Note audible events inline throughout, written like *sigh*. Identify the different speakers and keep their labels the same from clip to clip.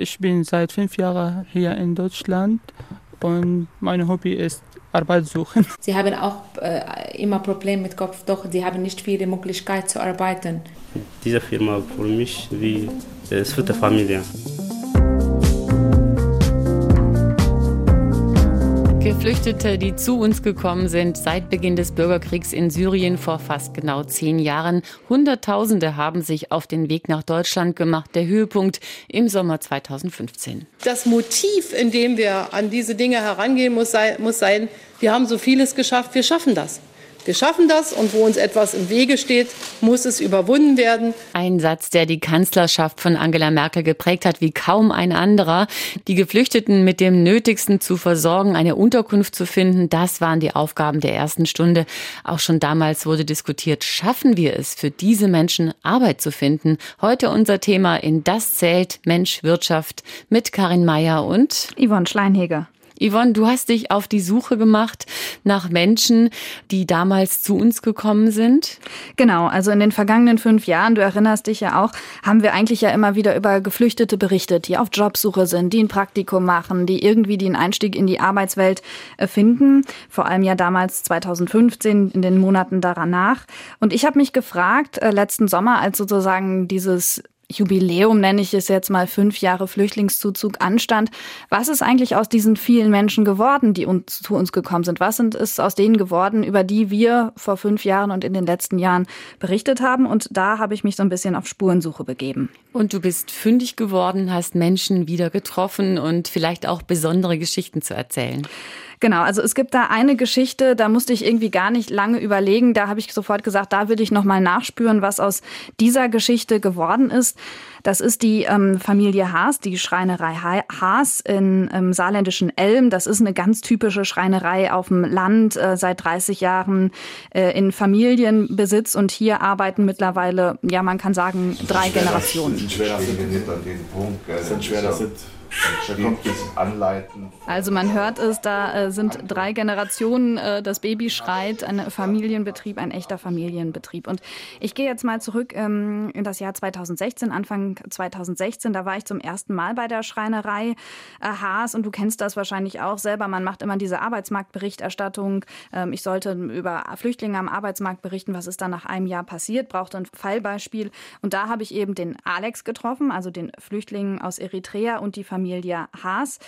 Speaker 1: Ich bin seit fünf Jahren hier in Deutschland und mein Hobby ist Arbeit suchen. *laughs*
Speaker 2: Sie haben auch äh, immer Probleme mit Kopf, doch sie haben nicht viele Möglichkeiten zu arbeiten.
Speaker 3: Diese Firma für mich wie äh, es für die Familie.
Speaker 4: Geflüchtete, die zu uns gekommen sind seit Beginn des Bürgerkriegs in Syrien vor fast genau zehn Jahren. Hunderttausende haben sich auf den Weg nach Deutschland gemacht. Der Höhepunkt im Sommer 2015.
Speaker 5: Das Motiv, in dem wir an diese Dinge herangehen, muss sein, muss sein wir haben so vieles geschafft, wir schaffen das. Wir schaffen das und wo uns etwas im Wege steht, muss es überwunden werden.
Speaker 4: Ein Satz, der die Kanzlerschaft von Angela Merkel geprägt hat wie kaum ein anderer. Die Geflüchteten mit dem Nötigsten zu versorgen, eine Unterkunft zu finden, das waren die Aufgaben der ersten Stunde. Auch schon damals wurde diskutiert, schaffen wir es, für diese Menschen Arbeit zu finden? Heute unser Thema in Das zählt Mensch Wirtschaft mit Karin Meyer und
Speaker 6: Yvonne Schleinheger.
Speaker 4: Yvonne, du hast dich auf die Suche gemacht nach Menschen, die damals zu uns gekommen sind.
Speaker 6: Genau, also in den vergangenen fünf Jahren, du erinnerst dich ja auch, haben wir eigentlich ja immer wieder über Geflüchtete berichtet, die auf Jobsuche sind, die ein Praktikum machen, die irgendwie den Einstieg in die Arbeitswelt äh, finden. Vor allem ja damals 2015, in den Monaten danach. Und ich habe mich gefragt, äh, letzten Sommer, als sozusagen dieses Jubiläum, nenne ich es jetzt mal, fünf Jahre Flüchtlingszuzug anstand. Was ist eigentlich aus diesen vielen Menschen geworden, die uns, zu uns gekommen sind? Was sind, ist aus denen geworden, über die wir vor fünf Jahren und in den letzten Jahren berichtet haben? Und da habe ich mich so ein bisschen auf Spurensuche begeben.
Speaker 4: Und du bist fündig geworden, hast Menschen wieder getroffen und vielleicht auch besondere Geschichten zu erzählen.
Speaker 6: Genau, also es gibt da eine Geschichte, da musste ich irgendwie gar nicht lange überlegen. Da habe ich sofort gesagt, da will ich nochmal nachspüren, was aus dieser Geschichte geworden ist. Das ist die ähm, Familie Haas, die Schreinerei Haas in, im saarländischen Elm. Das ist eine ganz typische Schreinerei auf dem Land, äh, seit 30 Jahren äh, in Familienbesitz. Und hier arbeiten mittlerweile, ja, man kann sagen, drei Generationen. Das ist schwer, das sind schwer, das sind Anleiten. Also man hört es, da äh, sind drei Generationen, äh, das Baby schreit, ein Familienbetrieb, ein echter Familienbetrieb. Und ich gehe jetzt mal zurück ähm, in das Jahr 2016, Anfang 2016, da war ich zum ersten Mal bei der Schreinerei äh, Haas und du kennst das wahrscheinlich auch selber. Man macht immer diese Arbeitsmarktberichterstattung. Ähm, ich sollte über Flüchtlinge am Arbeitsmarkt berichten, was ist da nach einem Jahr passiert, brauchte ein Fallbeispiel. Und da habe ich eben den Alex getroffen, also den Flüchtling aus Eritrea und die Familie Haas.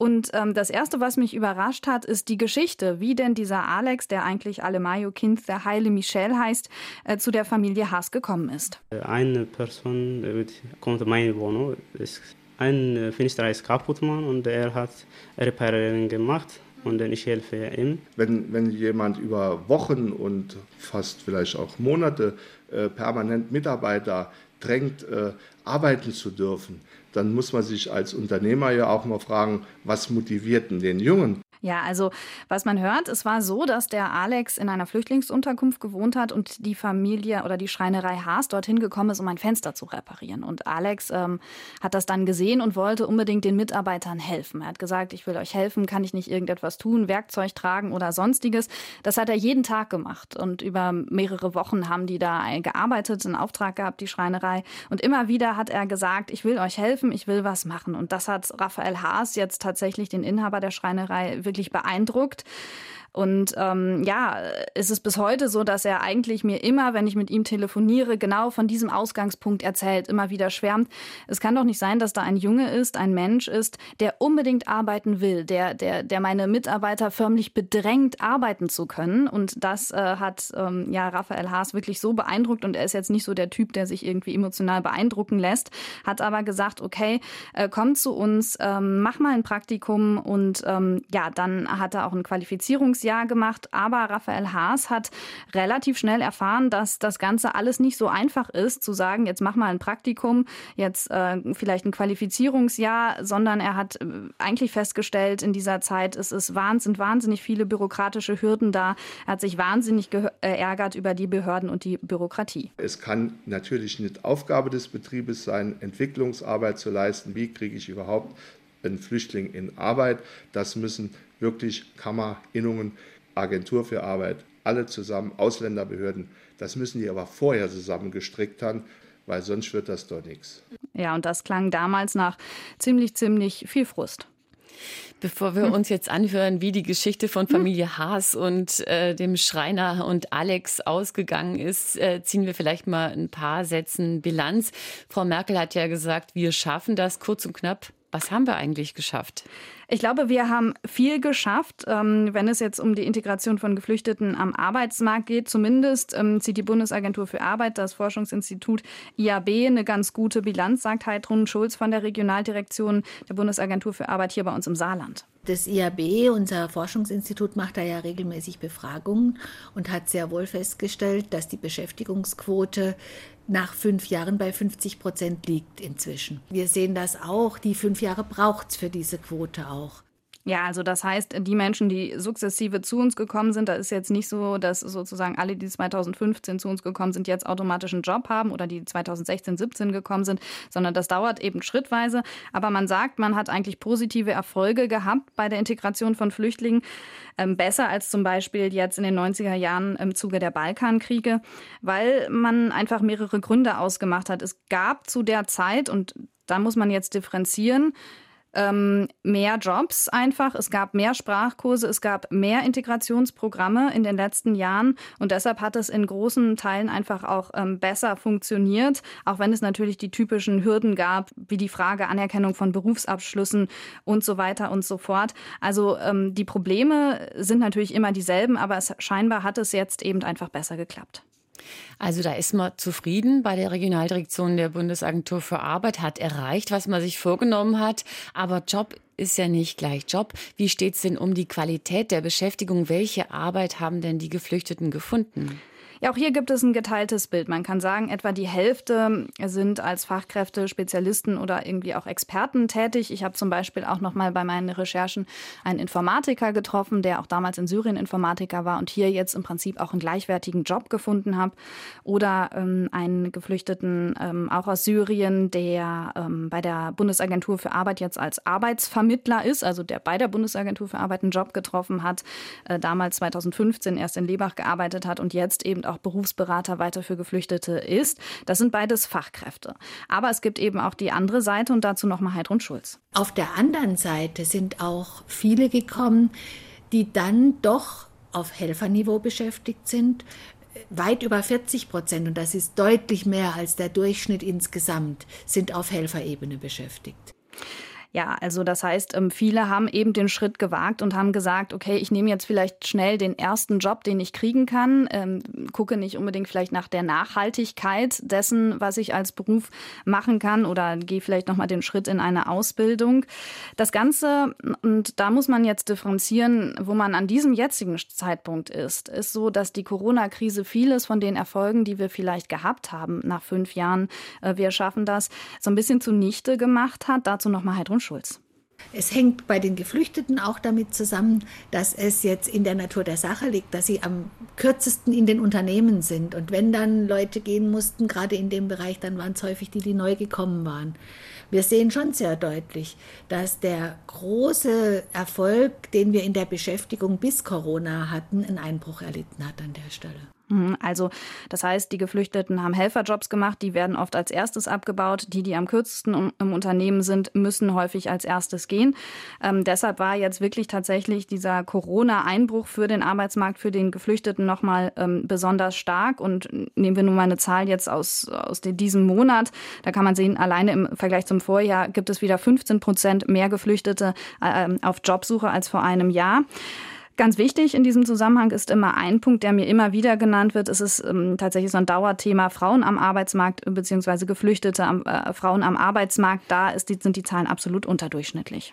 Speaker 6: Und ähm, das Erste, was mich überrascht hat, ist die Geschichte, wie denn dieser Alex, der eigentlich Alemayo Kind der Heile Michel heißt, äh, zu der Familie Haas gekommen ist.
Speaker 3: Eine Person äh, kommt in meine Wohnung, ist ein Fenster ist kaputt man, und er hat Reparierungen gemacht und dann ich helfe ihm.
Speaker 7: Wenn, wenn jemand über Wochen und fast vielleicht auch Monate äh, permanent Mitarbeiter drängt, äh, arbeiten zu dürfen, dann muss man sich als Unternehmer ja auch mal fragen, was motiviert denn den Jungen?
Speaker 6: Ja, also was man hört, es war so, dass der Alex in einer Flüchtlingsunterkunft gewohnt hat und die Familie oder die Schreinerei Haas dorthin gekommen ist, um ein Fenster zu reparieren. Und Alex ähm, hat das dann gesehen und wollte unbedingt den Mitarbeitern helfen. Er hat gesagt, ich will euch helfen, kann ich nicht irgendetwas tun, Werkzeug tragen oder sonstiges. Das hat er jeden Tag gemacht und über mehrere Wochen haben die da gearbeitet, einen Auftrag gehabt, die Schreinerei. Und immer wieder hat er gesagt, ich will euch helfen, ich will was machen. Und das hat Raphael Haas jetzt tatsächlich den Inhaber der Schreinerei wirklich beeindruckt. Und ähm, ja, ist es bis heute so, dass er eigentlich mir immer, wenn ich mit ihm telefoniere, genau von diesem Ausgangspunkt erzählt, immer wieder schwärmt. Es kann doch nicht sein, dass da ein Junge ist, ein Mensch ist, der unbedingt arbeiten will, der, der, der meine Mitarbeiter förmlich bedrängt, arbeiten zu können. Und das äh, hat ähm, ja Raphael Haas wirklich so beeindruckt. Und er ist jetzt nicht so der Typ, der sich irgendwie emotional beeindrucken lässt, hat aber gesagt, okay, äh, komm zu uns, ähm, mach mal ein Praktikum und ähm, ja, dann hat er auch ein Qualifizierungs Jahr gemacht, aber Raphael Haas hat relativ schnell erfahren, dass das Ganze alles nicht so einfach ist, zu sagen, jetzt mach mal ein Praktikum, jetzt äh, vielleicht ein Qualifizierungsjahr, sondern er hat äh, eigentlich festgestellt, in dieser Zeit es ist sind wahnsinnig viele bürokratische Hürden da. Er hat sich wahnsinnig geärgert über die Behörden und die Bürokratie.
Speaker 7: Es kann natürlich nicht Aufgabe des Betriebes sein, Entwicklungsarbeit zu leisten. Wie kriege ich überhaupt einen Flüchtling in Arbeit? Das müssen wirklich Kammer, Innungen, Agentur für Arbeit, alle zusammen, Ausländerbehörden. Das müssen die aber vorher zusammengestrickt haben, weil sonst wird das doch nichts.
Speaker 6: Ja, und das klang damals nach ziemlich, ziemlich viel Frust.
Speaker 4: Bevor wir hm. uns jetzt anhören, wie die Geschichte von hm. Familie Haas und äh, dem Schreiner und Alex ausgegangen ist, äh, ziehen wir vielleicht mal ein paar Sätzen Bilanz. Frau Merkel hat ja gesagt, wir schaffen das kurz und knapp. Was haben wir eigentlich geschafft?
Speaker 6: Ich glaube, wir haben viel geschafft, ähm, wenn es jetzt um die Integration von Geflüchteten am Arbeitsmarkt geht. Zumindest ähm, zieht die Bundesagentur für Arbeit, das Forschungsinstitut IAB, eine ganz gute Bilanz, sagt Heidrun Schulz von der Regionaldirektion der Bundesagentur für Arbeit hier bei uns im Saarland.
Speaker 8: Das IAB, unser Forschungsinstitut, macht da ja regelmäßig Befragungen und hat sehr wohl festgestellt, dass die Beschäftigungsquote nach fünf Jahren bei 50 Prozent liegt inzwischen. Wir sehen das auch, die fünf Jahre braucht es für diese Quote auch.
Speaker 6: Ja, also das heißt, die Menschen, die sukzessive zu uns gekommen sind, da ist jetzt nicht so, dass sozusagen alle, die 2015 zu uns gekommen sind, jetzt automatisch einen Job haben oder die 2016, 17 gekommen sind, sondern das dauert eben schrittweise. Aber man sagt, man hat eigentlich positive Erfolge gehabt bei der Integration von Flüchtlingen, ähm, besser als zum Beispiel jetzt in den 90er Jahren im Zuge der Balkankriege, weil man einfach mehrere Gründe ausgemacht hat. Es gab zu der Zeit, und da muss man jetzt differenzieren, ähm, mehr Jobs einfach. Es gab mehr Sprachkurse, es gab mehr Integrationsprogramme in den letzten Jahren und deshalb hat es in großen Teilen einfach auch ähm, besser funktioniert, auch wenn es natürlich die typischen Hürden gab, wie die Frage Anerkennung von Berufsabschlüssen und so weiter und so fort. Also ähm, die Probleme sind natürlich immer dieselben, aber es, scheinbar hat es jetzt eben einfach besser geklappt.
Speaker 4: Also da ist man zufrieden bei der Regionaldirektion der Bundesagentur für Arbeit, hat erreicht, was man sich vorgenommen hat. Aber Job ist ja nicht gleich Job. Wie steht es denn um die Qualität der Beschäftigung? Welche Arbeit haben denn die Geflüchteten gefunden?
Speaker 6: Ja, auch hier gibt es ein geteiltes Bild. Man kann sagen, etwa die Hälfte sind als Fachkräfte, Spezialisten oder irgendwie auch Experten tätig. Ich habe zum Beispiel auch noch mal bei meinen Recherchen einen Informatiker getroffen, der auch damals in Syrien Informatiker war und hier jetzt im Prinzip auch einen gleichwertigen Job gefunden hat. Oder ähm, einen Geflüchteten ähm, auch aus Syrien, der ähm, bei der Bundesagentur für Arbeit jetzt als Arbeitsvermittler ist, also der bei der Bundesagentur für Arbeit einen Job getroffen hat, äh, damals 2015 erst in Lebach gearbeitet hat und jetzt eben Berufsberater weiter für Geflüchtete ist. Das sind beides Fachkräfte. Aber es gibt eben auch die andere Seite und dazu nochmal Heidrun Schulz.
Speaker 8: Auf der anderen Seite sind auch viele gekommen, die dann doch auf Helferniveau beschäftigt sind, weit über 40 Prozent, und das ist deutlich mehr als der Durchschnitt insgesamt, sind auf Helferebene beschäftigt.
Speaker 6: Ja, also das heißt, ähm, viele haben eben den Schritt gewagt und haben gesagt, okay, ich nehme jetzt vielleicht schnell den ersten Job, den ich kriegen kann, ähm, gucke nicht unbedingt vielleicht nach der Nachhaltigkeit dessen, was ich als Beruf machen kann oder gehe vielleicht nochmal den Schritt in eine Ausbildung. Das Ganze, und da muss man jetzt differenzieren, wo man an diesem jetzigen Zeitpunkt ist, ist so, dass die Corona-Krise vieles von den Erfolgen, die wir vielleicht gehabt haben nach fünf Jahren, äh, wir schaffen das, so ein bisschen zunichte gemacht hat. Dazu nochmal halt Schulz.
Speaker 8: Es hängt bei den Geflüchteten auch damit zusammen, dass es jetzt in der Natur der Sache liegt, dass sie am kürzesten in den Unternehmen sind. Und wenn dann Leute gehen mussten, gerade in dem Bereich, dann waren es häufig die, die neu gekommen waren. Wir sehen schon sehr deutlich, dass der große Erfolg, den wir in der Beschäftigung bis Corona hatten, einen Einbruch erlitten hat an der Stelle.
Speaker 6: Mhm, also das heißt, die Geflüchteten haben Helferjobs gemacht, die werden oft als erstes abgebaut. Die, die am kürzesten im Unternehmen sind, müssen häufig als erstes gehen. Ähm, deshalb war jetzt wirklich tatsächlich dieser Corona-Einbruch für den Arbeitsmarkt, für den Geflüchteten nochmal ähm, besonders stark. Und nehmen wir nun mal eine Zahl jetzt aus, aus diesem Monat, da kann man sehen, alleine im Vergleich zum Vorjahr gibt es wieder 15 Prozent mehr Geflüchtete äh, auf Jobsuche als vor einem Jahr. Ganz wichtig in diesem Zusammenhang ist immer ein Punkt, der mir immer wieder genannt wird. Es ist ähm, tatsächlich so ein Dauerthema Frauen am Arbeitsmarkt beziehungsweise Geflüchtete am, äh, Frauen am Arbeitsmarkt. Da ist die, sind die Zahlen absolut unterdurchschnittlich.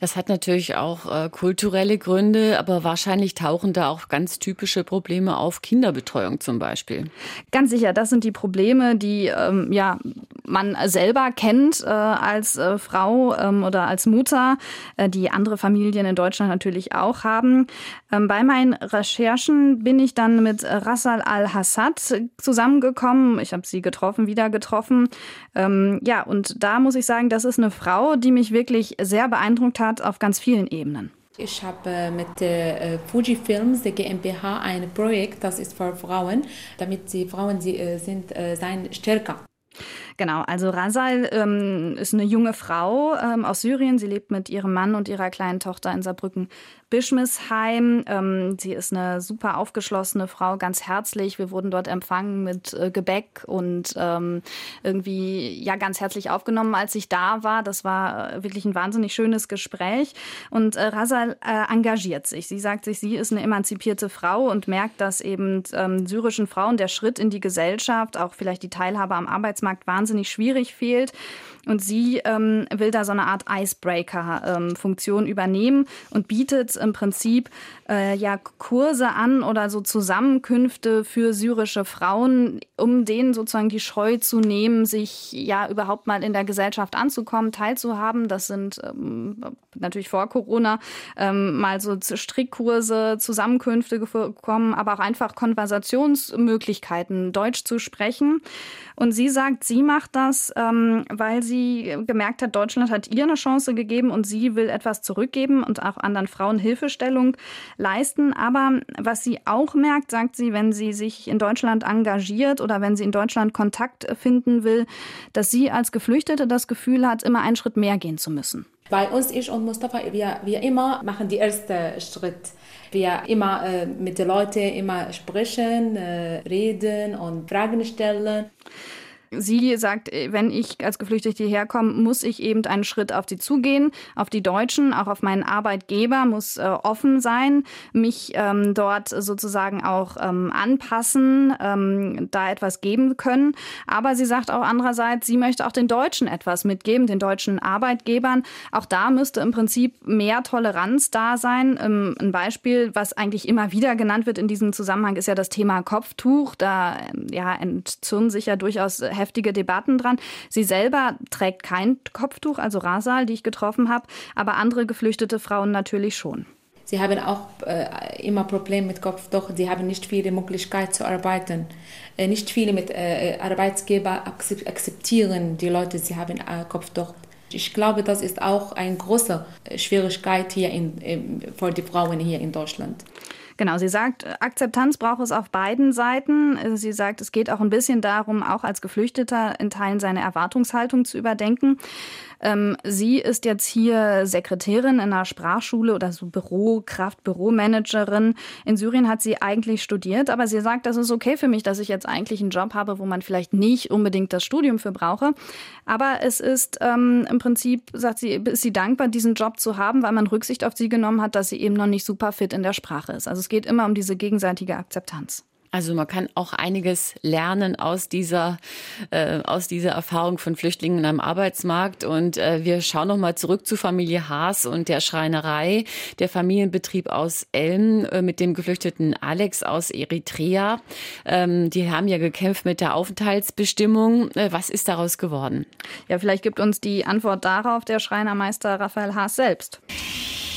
Speaker 4: Das hat natürlich auch äh, kulturelle Gründe, aber wahrscheinlich tauchen da auch ganz typische Probleme auf, Kinderbetreuung zum Beispiel.
Speaker 6: Ganz sicher, das sind die Probleme, die ähm, ja man selber kennt äh, als äh, Frau ähm, oder als Mutter, äh, die andere Familien in Deutschland natürlich auch haben. Ähm, bei meinen Recherchen bin ich dann mit Rassal al-Hassad zusammengekommen. Ich habe sie getroffen, wieder getroffen. Ähm, ja, und da muss ich sagen, das ist eine Frau, die mich wirklich sehr beeindruckt hat auf ganz vielen Ebenen.
Speaker 2: Ich habe äh, mit äh, Fuji Films, der GmbH, ein Projekt, das ist für Frauen, damit die Frauen sie, äh, sind, seien stärker.
Speaker 6: Genau, also Rasal ähm, ist eine junge Frau ähm, aus Syrien. Sie lebt mit ihrem Mann und ihrer kleinen Tochter in Saarbrücken Bischmisheim. Ähm, sie ist eine super aufgeschlossene Frau, ganz herzlich. Wir wurden dort empfangen mit äh, Gebäck und ähm, irgendwie ja ganz herzlich aufgenommen, als ich da war. Das war äh, wirklich ein wahnsinnig schönes Gespräch. Und äh, Rasal engagiert sich. Sie sagt sich, sie ist eine emanzipierte Frau und merkt, dass eben ähm, syrischen Frauen der Schritt in die Gesellschaft, auch vielleicht die Teilhabe am Arbeitsmarkt wahnsinnig schwierig fehlt. Und sie ähm, will da so eine Art Icebreaker-Funktion ähm, übernehmen und bietet im Prinzip äh, ja Kurse an oder so Zusammenkünfte für syrische Frauen, um denen sozusagen die Scheu zu nehmen, sich ja überhaupt mal in der Gesellschaft anzukommen, teilzuhaben. Das sind ähm, natürlich vor Corona ähm, mal so Strickkurse, Zusammenkünfte gekommen, aber auch einfach Konversationsmöglichkeiten, Deutsch zu sprechen. Und sie sagt, sie macht das, ähm, weil sie gemerkt hat, Deutschland hat ihr eine Chance gegeben und sie will etwas zurückgeben und auch anderen Frauen Hilfestellung leisten. Aber was sie auch merkt, sagt sie, wenn sie sich in Deutschland engagiert oder wenn sie in Deutschland Kontakt finden will, dass sie als Geflüchtete das Gefühl hat, immer einen Schritt mehr gehen zu müssen.
Speaker 2: Bei uns, ich und Mustafa, wir, wir immer machen die erste Schritt. Wir immer äh, mit den Leuten immer sprechen, äh, reden und Fragen stellen.
Speaker 6: Sie sagt, äh, wenn ich als Geflüchtete hierher komme, muss ich eben einen Schritt auf sie zugehen, auf die Deutschen, auch auf meinen Arbeitgeber, muss äh, offen sein, mich ähm, dort sozusagen auch ähm, anpassen, ähm, da etwas geben können. Aber sie sagt auch andererseits, sie möchte auch den Deutschen etwas mitgeben, den deutschen Arbeitgebern. Auch da müsste im Prinzip mehr Toleranz da sein. Ähm, ein Beispiel, was eigentlich immer wieder genannt wird in diesem Zusammenhang, ist ja das Thema Kopftuch. Da ähm, ja, entzürnen sich ja durchaus heftige Debatten dran. Sie selber trägt kein Kopftuch, also Rasal, die ich getroffen habe, aber andere geflüchtete Frauen natürlich schon.
Speaker 2: Sie haben auch äh, immer Probleme mit Kopftuch. Sie haben nicht viele Möglichkeiten zu arbeiten. Äh, nicht viele mit äh, Arbeitsgeber akzeptieren die Leute, sie haben äh, Kopftuch. Ich glaube, das ist auch eine große Schwierigkeit hier in, für die Frauen hier in Deutschland.
Speaker 6: Genau, sie sagt, Akzeptanz braucht es auf beiden Seiten. Sie sagt, es geht auch ein bisschen darum, auch als Geflüchteter in Teilen seine Erwartungshaltung zu überdenken. Ähm, sie ist jetzt hier Sekretärin in einer Sprachschule oder so Bürokraft, Büromanagerin. In Syrien hat sie eigentlich studiert, aber sie sagt, das ist okay für mich, dass ich jetzt eigentlich einen Job habe, wo man vielleicht nicht unbedingt das Studium für brauche. Aber es ist ähm, im Prinzip, sagt sie, ist sie dankbar, diesen Job zu haben, weil man Rücksicht auf sie genommen hat, dass sie eben noch nicht super fit in der Sprache ist. Also es geht immer um diese gegenseitige Akzeptanz.
Speaker 4: Also man kann auch einiges lernen aus dieser, äh, aus dieser Erfahrung von Flüchtlingen am Arbeitsmarkt. Und äh, wir schauen noch mal zurück zu Familie Haas und der Schreinerei, der Familienbetrieb aus Elm äh, mit dem geflüchteten Alex aus Eritrea. Ähm, die haben ja gekämpft mit der Aufenthaltsbestimmung. Äh, was ist daraus geworden?
Speaker 6: Ja, vielleicht gibt uns die Antwort darauf der Schreinermeister Raphael Haas selbst.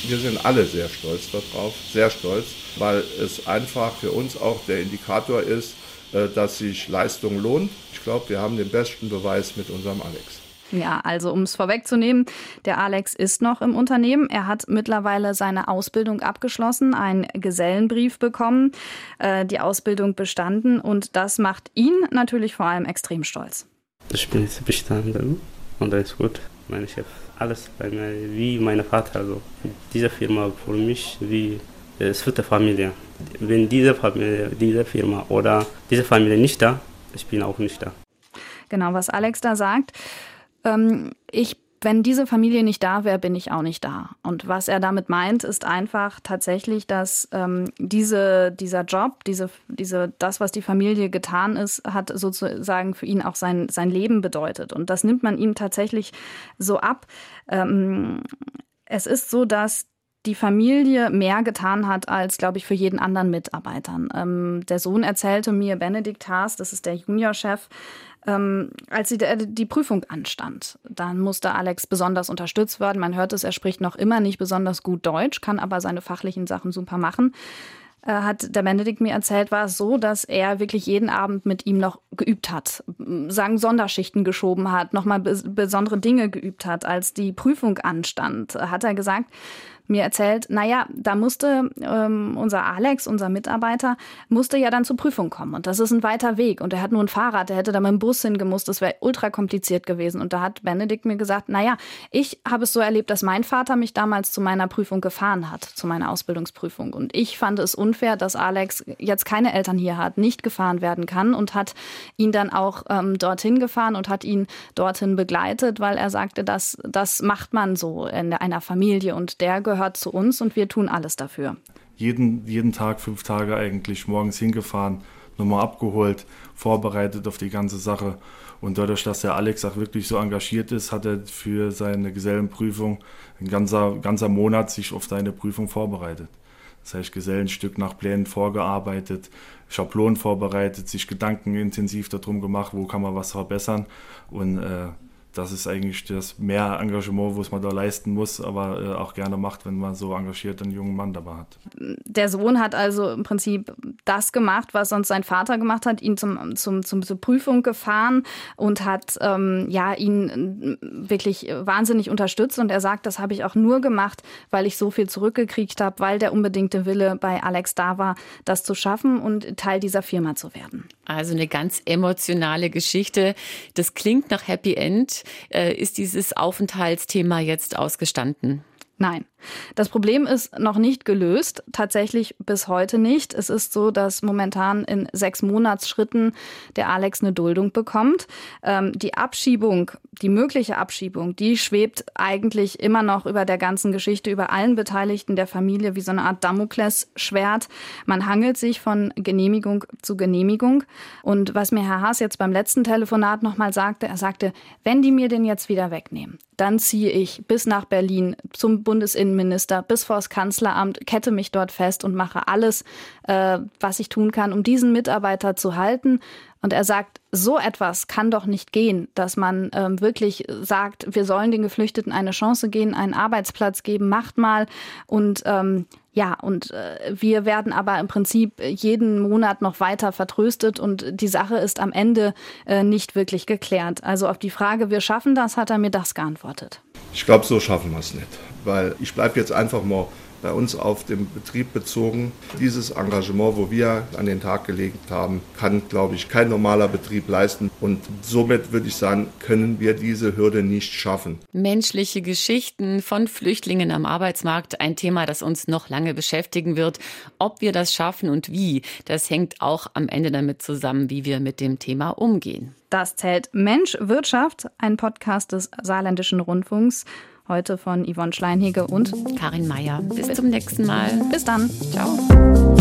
Speaker 7: Wir sind alle sehr stolz darauf, sehr stolz, weil es einfach für uns auch der Indikator ist, äh, dass sich Leistung lohnt. Ich glaube, wir haben den besten Beweis mit unserem Alex.
Speaker 6: Ja, also um es vorwegzunehmen, der Alex ist noch im Unternehmen. Er hat mittlerweile seine Ausbildung abgeschlossen, einen Gesellenbrief bekommen, äh, die Ausbildung bestanden und das macht ihn natürlich vor allem extrem stolz.
Speaker 3: Ich bin jetzt bestanden und alles ist gut, mein Chef alles bei mir, wie mein Vater. Also diese Firma für mich wie es vierte Familie. Wenn diese Familie, diese Firma oder diese Familie nicht da, ich bin auch nicht da.
Speaker 6: Genau, was Alex da sagt. Ähm, ich wenn diese Familie nicht da wäre, bin ich auch nicht da. Und was er damit meint, ist einfach tatsächlich, dass ähm, diese, dieser Job, diese, diese, das, was die Familie getan ist, hat sozusagen für ihn auch sein, sein Leben bedeutet. Und das nimmt man ihm tatsächlich so ab. Ähm, es ist so, dass die Familie mehr getan hat als, glaube ich, für jeden anderen Mitarbeitern. Ähm, der Sohn erzählte mir, Benedikt Haas, das ist der Juniorchef, ähm, als die, die Prüfung anstand, dann musste Alex besonders unterstützt werden. Man hört es, er spricht noch immer nicht besonders gut Deutsch, kann aber seine fachlichen Sachen super machen äh, hat der Benedikt mir erzählt, war es so, dass er wirklich jeden Abend mit ihm noch geübt hat, sagen Sonderschichten geschoben hat, nochmal besondere Dinge geübt hat. Als die Prüfung anstand, hat er gesagt, mir erzählt, naja, da musste ähm, unser Alex, unser Mitarbeiter, musste ja dann zur Prüfung kommen. Und das ist ein weiter Weg. Und er hat nur ein Fahrrad, der hätte da mit dem Bus hingemusst. Das wäre ultra kompliziert gewesen. Und da hat Benedikt mir gesagt, naja, ich habe es so erlebt, dass mein Vater mich damals zu meiner Prüfung gefahren hat, zu meiner Ausbildungsprüfung. Und ich fand es unfair, dass Alex jetzt keine Eltern hier hat, nicht gefahren werden kann und hat ihn dann auch ähm, dorthin gefahren und hat ihn dorthin begleitet, weil er sagte, dass das macht man so in einer Familie und der gehört gehört zu uns und wir tun alles dafür.
Speaker 9: Jeden, jeden Tag, fünf Tage eigentlich, morgens hingefahren, nochmal abgeholt, vorbereitet auf die ganze Sache. Und dadurch, dass der Alex auch wirklich so engagiert ist, hat er für seine Gesellenprüfung ein ganzer, ganzer Monat sich auf seine Prüfung vorbereitet. Das heißt, Gesellenstück nach Plänen vorgearbeitet, Schablonen vorbereitet, sich Gedanken intensiv darum gemacht, wo kann man was verbessern. Und äh, das ist eigentlich das mehr Engagement, was man da leisten muss, aber äh, auch gerne macht, wenn man so engagiert einen jungen Mann dabei hat.
Speaker 6: Der Sohn hat also im Prinzip das gemacht, was sonst sein Vater gemacht hat, ihn zum, zum, zum zur Prüfung gefahren und hat ähm, ja ihn wirklich wahnsinnig unterstützt. Und er sagt, das habe ich auch nur gemacht, weil ich so viel zurückgekriegt habe, weil der unbedingte Wille bei Alex da war, das zu schaffen und Teil dieser Firma zu werden.
Speaker 4: Also eine ganz emotionale Geschichte. Das klingt nach Happy End. Äh, ist dieses Aufenthaltsthema jetzt ausgestanden?
Speaker 6: Nein. Das Problem ist noch nicht gelöst, tatsächlich bis heute nicht. Es ist so, dass momentan in sechs Monatsschritten der Alex eine Duldung bekommt. Ähm, die Abschiebung, die mögliche Abschiebung, die schwebt eigentlich immer noch über der ganzen Geschichte, über allen Beteiligten der Familie wie so eine Art Damoklesschwert. Man hangelt sich von Genehmigung zu Genehmigung. Und was mir Herr Haas jetzt beim letzten Telefonat nochmal sagte, er sagte, wenn die mir den jetzt wieder wegnehmen, dann ziehe ich bis nach Berlin zum Bundesinnenminister Innenminister bis vors Kanzleramt, kette mich dort fest und mache alles, äh, was ich tun kann, um diesen Mitarbeiter zu halten. Und er sagt, so etwas kann doch nicht gehen, dass man ähm, wirklich sagt, wir sollen den Geflüchteten eine Chance geben, einen Arbeitsplatz geben, macht mal. Und ähm, ja, und äh, wir werden aber im Prinzip jeden Monat noch weiter vertröstet und die Sache ist am Ende äh, nicht wirklich geklärt. Also auf die Frage, wir schaffen das, hat er mir das geantwortet.
Speaker 7: Ich glaube, so schaffen wir es nicht weil ich bleibe jetzt einfach mal bei uns auf den Betrieb bezogen. Dieses Engagement, wo wir an den Tag gelegt haben, kann, glaube ich, kein normaler Betrieb leisten. Und somit würde ich sagen, können wir diese Hürde nicht schaffen.
Speaker 4: Menschliche Geschichten von Flüchtlingen am Arbeitsmarkt, ein Thema, das uns noch lange beschäftigen wird. Ob wir das schaffen und wie, das hängt auch am Ende damit zusammen, wie wir mit dem Thema umgehen.
Speaker 6: Das zählt Mensch Wirtschaft, ein Podcast des Saarländischen Rundfunks. Heute von Yvonne Schleinhege und
Speaker 4: Karin Meyer. Bis zum nächsten Mal.
Speaker 6: Bis dann.
Speaker 4: Ciao.